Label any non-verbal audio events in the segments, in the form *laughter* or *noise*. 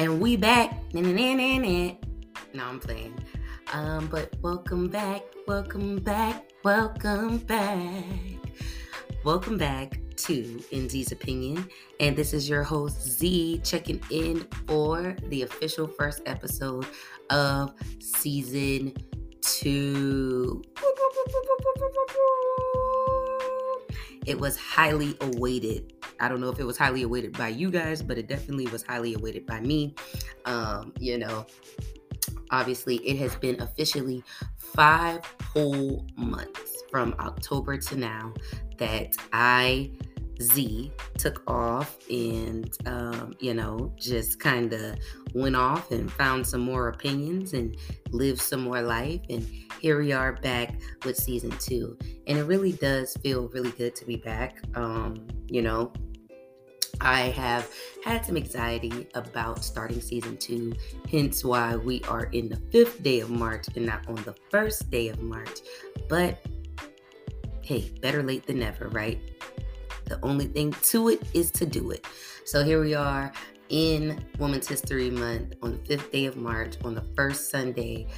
And we back. No, I'm playing. Um, but welcome back, welcome back, welcome back. Welcome back to In Z's Opinion. And this is your host, Z, checking in for the official first episode of season two. It was highly awaited. I don't know if it was highly awaited by you guys, but it definitely was highly awaited by me. Um, you know, obviously, it has been officially five whole months from October to now that I Z took off and, um, you know, just kind of went off and found some more opinions and lived some more life. And here we are back with season two. And it really does feel really good to be back. Um, you know, I have had some anxiety about starting season two, hence why we are in the fifth day of March and not on the first day of March. But hey, better late than never, right? The only thing to it is to do it. So here we are in Women's History Month on the fifth day of March, on the first Sunday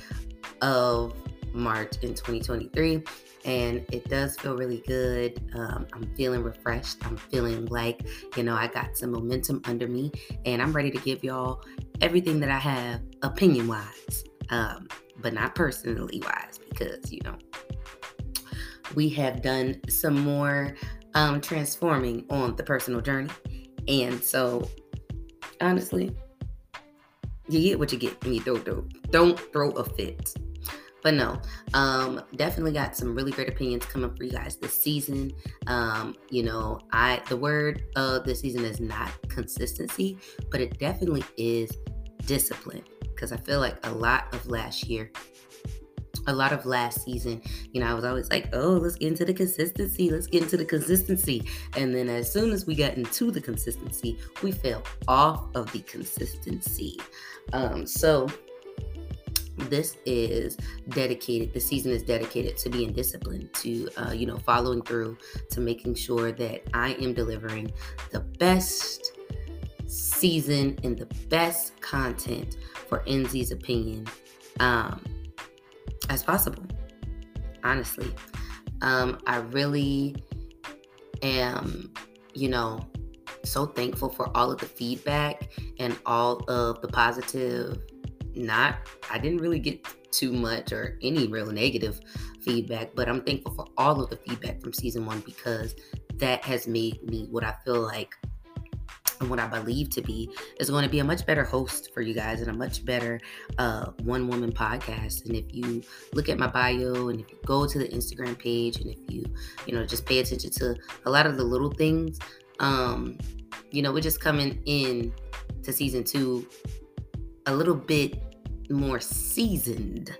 of March in 2023. And it does feel really good. Um, I'm feeling refreshed. I'm feeling like, you know, I got some momentum under me and I'm ready to give y'all everything that I have opinion wise, um, but not personally wise because, you know, we have done some more um, transforming on the personal journey. And so, honestly, you get what you get when you don't, don't, don't throw a fit. But no, um, definitely got some really great opinions coming for you guys this season. Um, you know, I the word of this season is not consistency, but it definitely is discipline. Because I feel like a lot of last year a lot of last season, you know, I was always like, oh, let's get into the consistency. Let's get into the consistency. And then as soon as we got into the consistency, we fell off of the consistency. Um, so this is dedicated the season is dedicated to being disciplined to uh, you know following through to making sure that i am delivering the best season and the best content for in z's opinion um, as possible. Honestly, um, I really am, you know, so thankful for all of the feedback and all of the positive. Not, I didn't really get too much or any real negative feedback, but I'm thankful for all of the feedback from season one because that has made me what I feel like and what I believe to be is going to be a much better host for you guys and a much better uh, one woman podcast. And if you look at my bio and if you go to the Instagram page and if you, you know, just pay attention to a lot of the little things, um, you know, we're just coming in to season two a little bit more seasoned,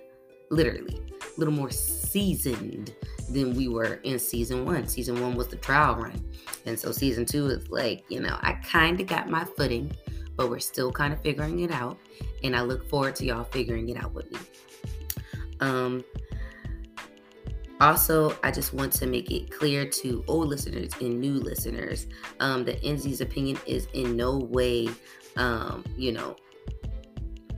literally, a little more seasoned than we were in season one. Season one was the trial run. And so season two is like, you know, I kind of got my footing, but we're still kind of figuring it out. And I look forward to y'all figuring it out with me. Um, also, I just want to make it clear to old listeners and new listeners um, that NZ's opinion is in no way, um, you know,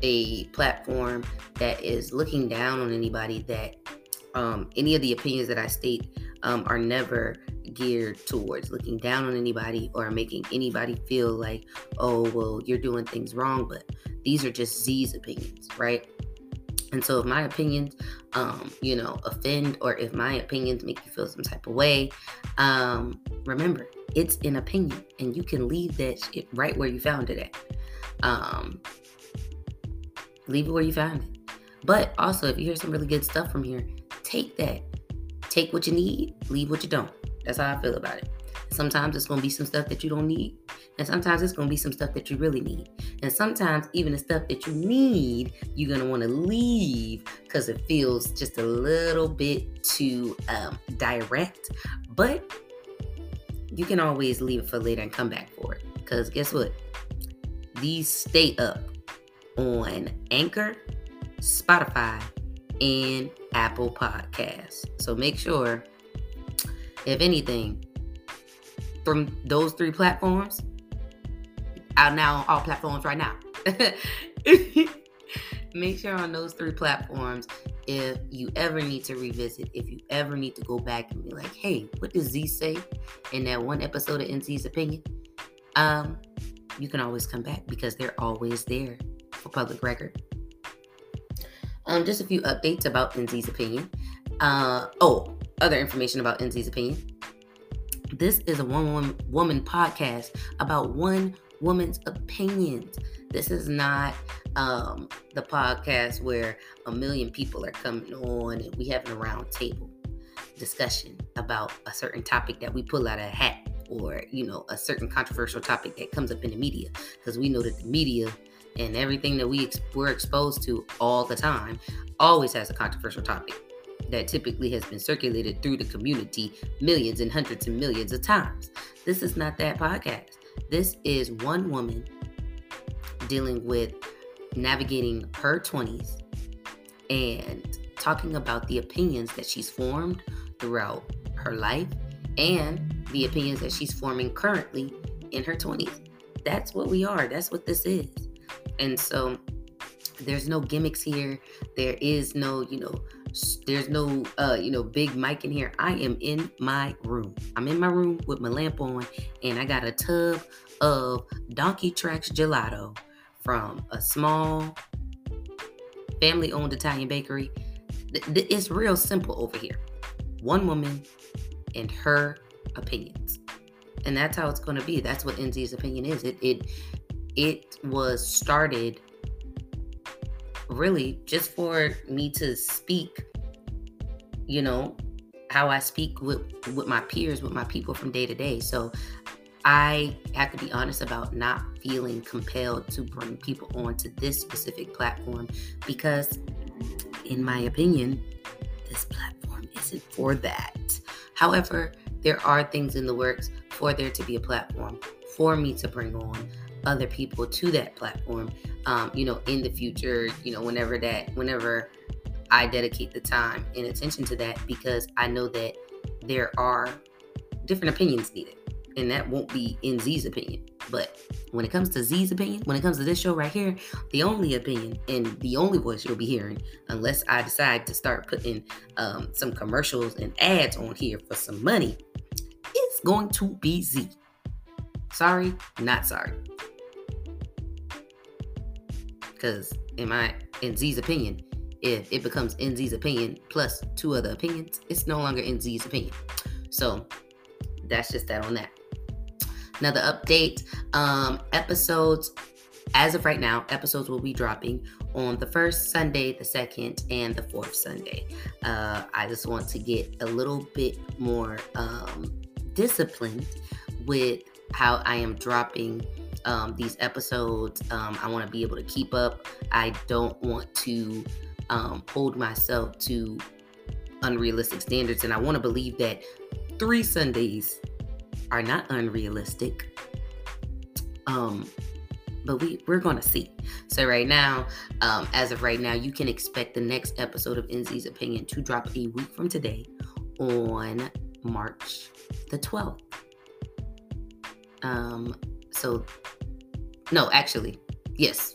a platform that is looking down on anybody that um, any of the opinions that I state um, are never geared towards looking down on anybody or making anybody feel like, oh, well, you're doing things wrong. But these are just Z's opinions, right? And so if my opinions, um, you know, offend or if my opinions make you feel some type of way, um, remember, it's an opinion and you can leave that shit right where you found it at. Um, leave it where you found it. But also, if you hear some really good stuff from here, take that. Take what you need, leave what you don't. That's how I feel about it. Sometimes it's going to be some stuff that you don't need. And sometimes it's going to be some stuff that you really need. And sometimes even the stuff that you need, you're going to want to leave because it feels just a little bit too um, direct. But you can always leave it for later and come back for it. Because guess what? These stay up on Anchor, Spotify, and Apple Podcasts. So make sure, if anything, from those three platforms, out now on all platforms right now. *laughs* make sure on those three platforms, if you ever need to revisit, if you ever need to go back and be like, hey, what does Z say in that one episode of In Z's opinion? Um, you can always come back because they're always there for public record. Um, just a few updates about In Z's opinion. Uh, oh, other information about In Z's opinion. This is a one woman, woman podcast about one woman's opinions. This is not um, the podcast where a million people are coming on and we having a round table discussion about a certain topic that we pull out of a hat or you know a certain controversial topic that comes up in the media because we know that the media and everything that we ex- we're exposed to all the time always has a controversial topic that typically has been circulated through the community millions and hundreds and millions of times. This is not that podcast. This is one woman dealing with navigating her 20s and talking about the opinions that she's formed throughout her life and the opinions that she's forming currently in her 20s. That's what we are. That's what this is. And so there's no gimmicks here. There is no, you know, there's no uh, you know, big mic in here. I am in my room. I'm in my room with my lamp on and I got a tub of Donkey Tracks gelato from a small family owned Italian bakery. It's real simple over here. One woman and her opinions. And that's how it's going to be. That's what In Z's opinion is. It it it was started really just for me to speak, you know, how I speak with with my peers, with my people from day to day. So I have to be honest about not feeling compelled to bring people onto this specific platform because, in my opinion, this platform isn't for that. However, there are things in the works for there to be a platform for me to bring on other people to that platform. Um, you know, in the future, you know, whenever that, whenever I dedicate the time and attention to that, because I know that there are different opinions needed and that won't be in Z's opinion. But when it comes to Z's opinion, when it comes to this show right here, the only opinion and the only voice you'll be hearing, unless I decide to start putting um, some commercials and ads on here for some money, is going to be Z. Sorry, not sorry. Because in my in Z's opinion, if it becomes In Z's opinion plus two other opinions, it's no longer In Z's opinion. So that's just that on that. Another update um, episodes, as of right now, episodes will be dropping on the first Sunday, the second, and the fourth Sunday. Uh, I just want to get a little bit more um, disciplined with how I am dropping um, these episodes. Um, I want to be able to keep up. I don't want to um, hold myself to unrealistic standards. And I want to believe that three Sundays are not unrealistic. Um, but we we're gonna see. So right now, um, as of right now, you can expect the next episode of In Z's Opinion to drop a week from today on March the 12th. Um, so no, actually, yes.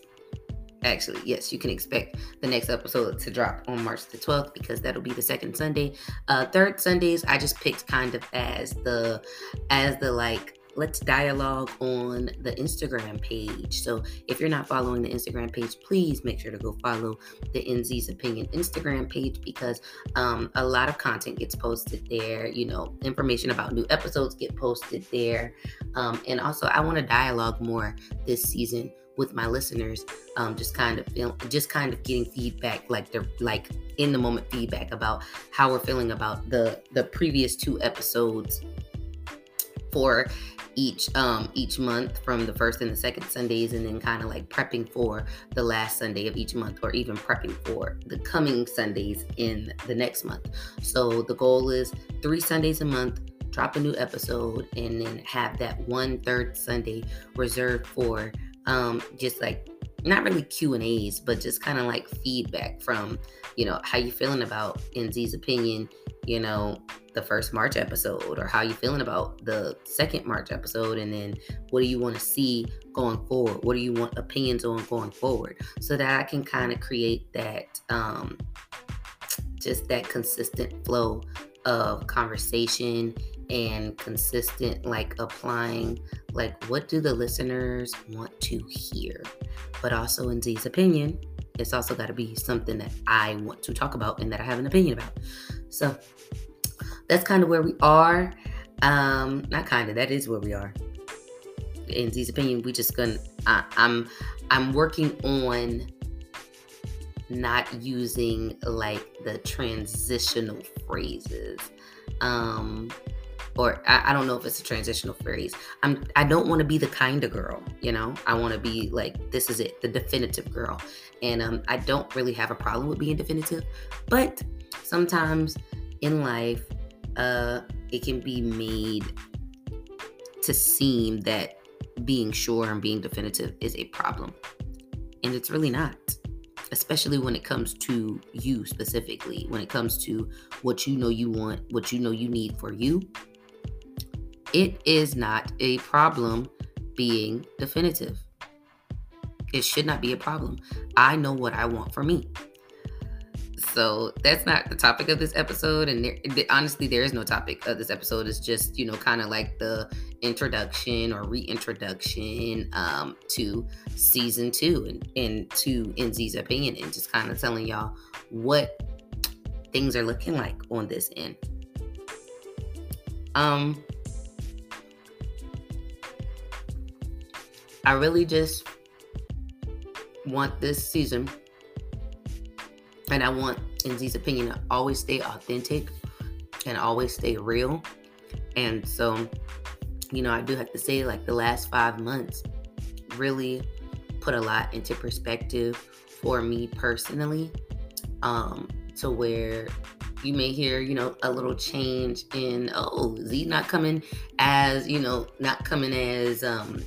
Actually, yes, you can expect the next episode to drop on March the 12th because that'll be the second Sunday. Uh third Sundays I just picked kind of as the as the like let's dialogue on the Instagram page. So if you're not following the Instagram page, please make sure to go follow the In Z's Opinion Instagram page because um, a lot of content gets posted there. You know, information about new episodes get posted there. Um, and also, I want to dialogue more this season with my listeners um, just kind of feel just kind of getting feedback like they're like in the moment feedback about how we're feeling about the the previous two episodes for each um each month from the first and the second Sundays and then kind of like prepping for the last Sunday of each month or even prepping for the coming Sundays in the next month. So the goal is 3 Sundays a month drop a new episode and then have that one third Sunday reserved for um, just like not really Q and A's, but just kind of like feedback from you know how you feeling about In Z's opinion, you know the first March episode or how you feeling about the second March episode and then what do you want to see going forward? What do you want opinions on going forward? So that I can kind of create that um just that consistent flow of conversation and consistent like applying like what do the listeners want to hear but also in z's opinion it's also got to be something that i want to talk about and that i have an opinion about so that's kind of where we are um not kind of that is where we are in z's opinion we just gonna I, i'm i'm working on not using like the transitional phrases um or I, I, don't know if it's a transitional phrase. I'm I don't want to be the kind of girl, you know. I want to be like this is it, the definitive girl. And um I don't really have a problem with being definitive, but sometimes in life uh it can be made to seem that being sure and being definitive is a problem. And it's really not especially when it comes to you specifically, when it comes to what you know you want, what you know you need for you. It is not a problem being definitive. It should not be a problem. I know what I want for me. So that's not the topic of this episode. And there, honestly, there is no topic of this episode. It's just, you know, kind of like the introduction or reintroduction um, to season two and, and to In Z's opinion and just kind of telling y'all what things are looking like on this end. Um, I really just want this season and I want In Z's opinion to always stay authentic and always stay real. And so, you know, I do have to say, like, the last five months really put a lot into perspective for me personally. Um, to where you may hear, you know, a little change in, oh, Z not coming as, you know, not coming as, um,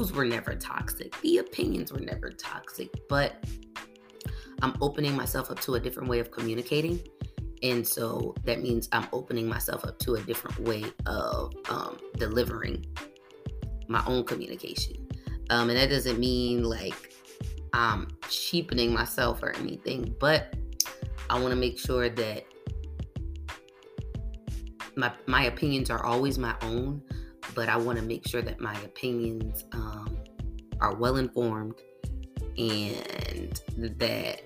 views were never toxic, the opinions were never toxic, but I'm opening myself up to a different way of communicating. And so that means I'm opening myself up to a different way of um, delivering my own communication. Um, and that doesn't mean like I'm cheapening myself or anything, but I want to make sure that my my opinions are always my own, but I want to make sure that my opinions um, are well informed and that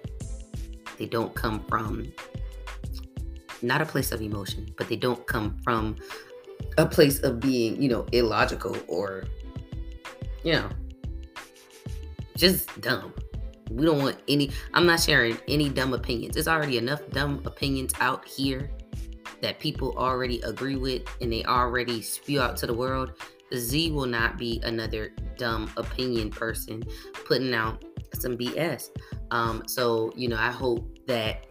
they don't come from not a place of emotion, but they don't come from a place of being, you know, illogical or, you know, just dumb. We don't want any, I'm not sharing any dumb opinions. There's already enough dumb opinions out here that people already agree with and they already spew out to the world, Z will not be another dumb opinion person putting out some BS. Um, so, you know, I hope that,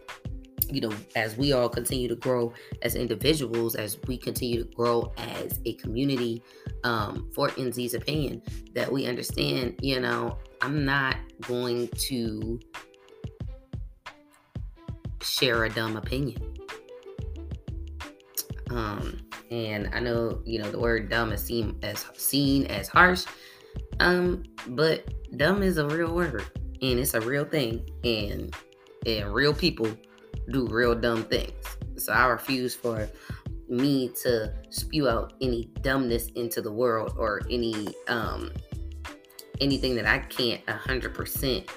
you know, as we all continue to grow as individuals, as we continue to grow as a community um, for In Z's opinion, that we understand, you know, I'm not going to share a dumb opinion. Um, and I know you know the word dumb is seen as seen as harsh, um, but dumb is a real word and it's a real thing, and and real people do real dumb things. So I refuse for me to spew out any dumbness into the world or any um anything that I can't a 100%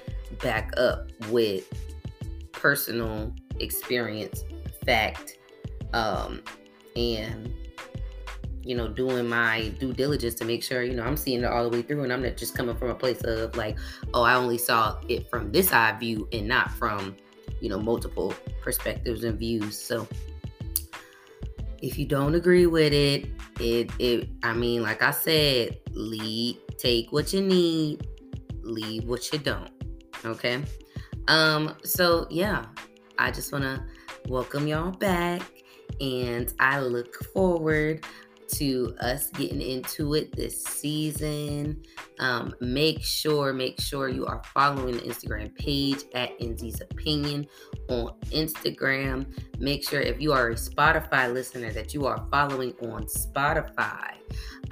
back up with personal experience, fact, um, and you know doing my due diligence to make sure you know i'm seeing it all the way through and i'm not just coming from a place of like oh i only saw it from this eye view and not from you know multiple perspectives and views. So if you don't agree with it it it i mean like i said lead take what you need leave what you don't okay? Um so yeah i just want to welcome y'all back and I look forward to us getting into it this season. Um, make sure, make sure you are following the Instagram page at In Z's Opinion on Instagram. Make sure if you are a Spotify listener that you are following on Spotify.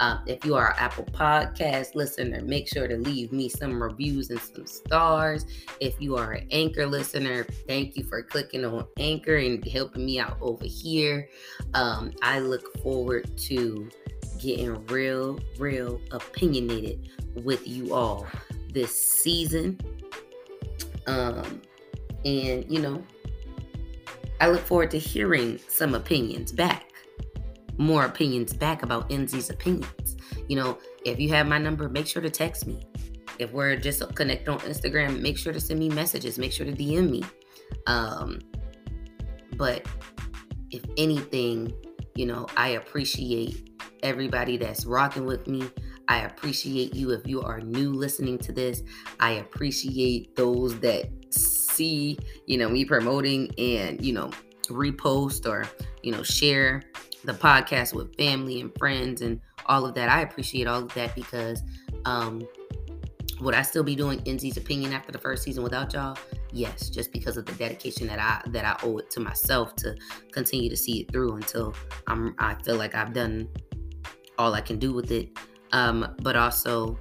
Um, if you are an Apple Podcast listener, make sure to leave me some reviews and some stars. If you are an Anchor listener, thank you for clicking on Anchor and helping me out over here. Um, I look forward to getting real, real opinionated with you all this season. Um, and you know, I look forward to hearing some opinions back more opinions back about In Z's opinions. You know, if you have my number, make sure to text me. If we're just connect on Instagram, make sure to send me messages. Make sure to DM me. Um, but if anything, you know, I appreciate everybody that's rocking with me. I appreciate you if you are new listening to this. I appreciate those that see, you know, me promoting and, you know, repost or, you know, share the podcast with family and friends and all of that. I appreciate all of that because um, would I still be doing In Z's opinion after the first season without y'all? Yes, just because of the dedication that I that I owe it to myself to continue to see it through until I'm I feel like I've done all I can do with it. Um, but also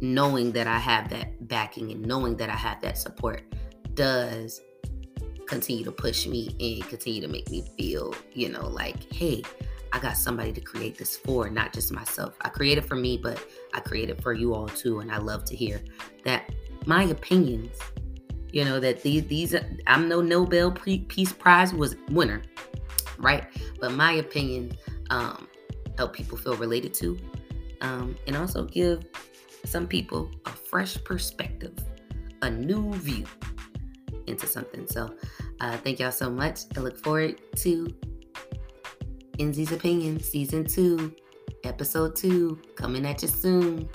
knowing that I have that backing and knowing that I have that support does continue to push me and continue to make me feel, you know, like, hey, I got somebody to create this for, not just myself. I created for me, but I created for you all too. And I love to hear that my opinions, you know, that these, these, I'm no Nobel Peace Prize was winner, right? But my opinion um, help people feel related to, um, and also give some people a fresh perspective, a new view into something. So uh, thank y'all so much. I look forward to In Z's Opinion Season 2, Episode 2, coming at you soon.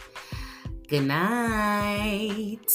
Good night.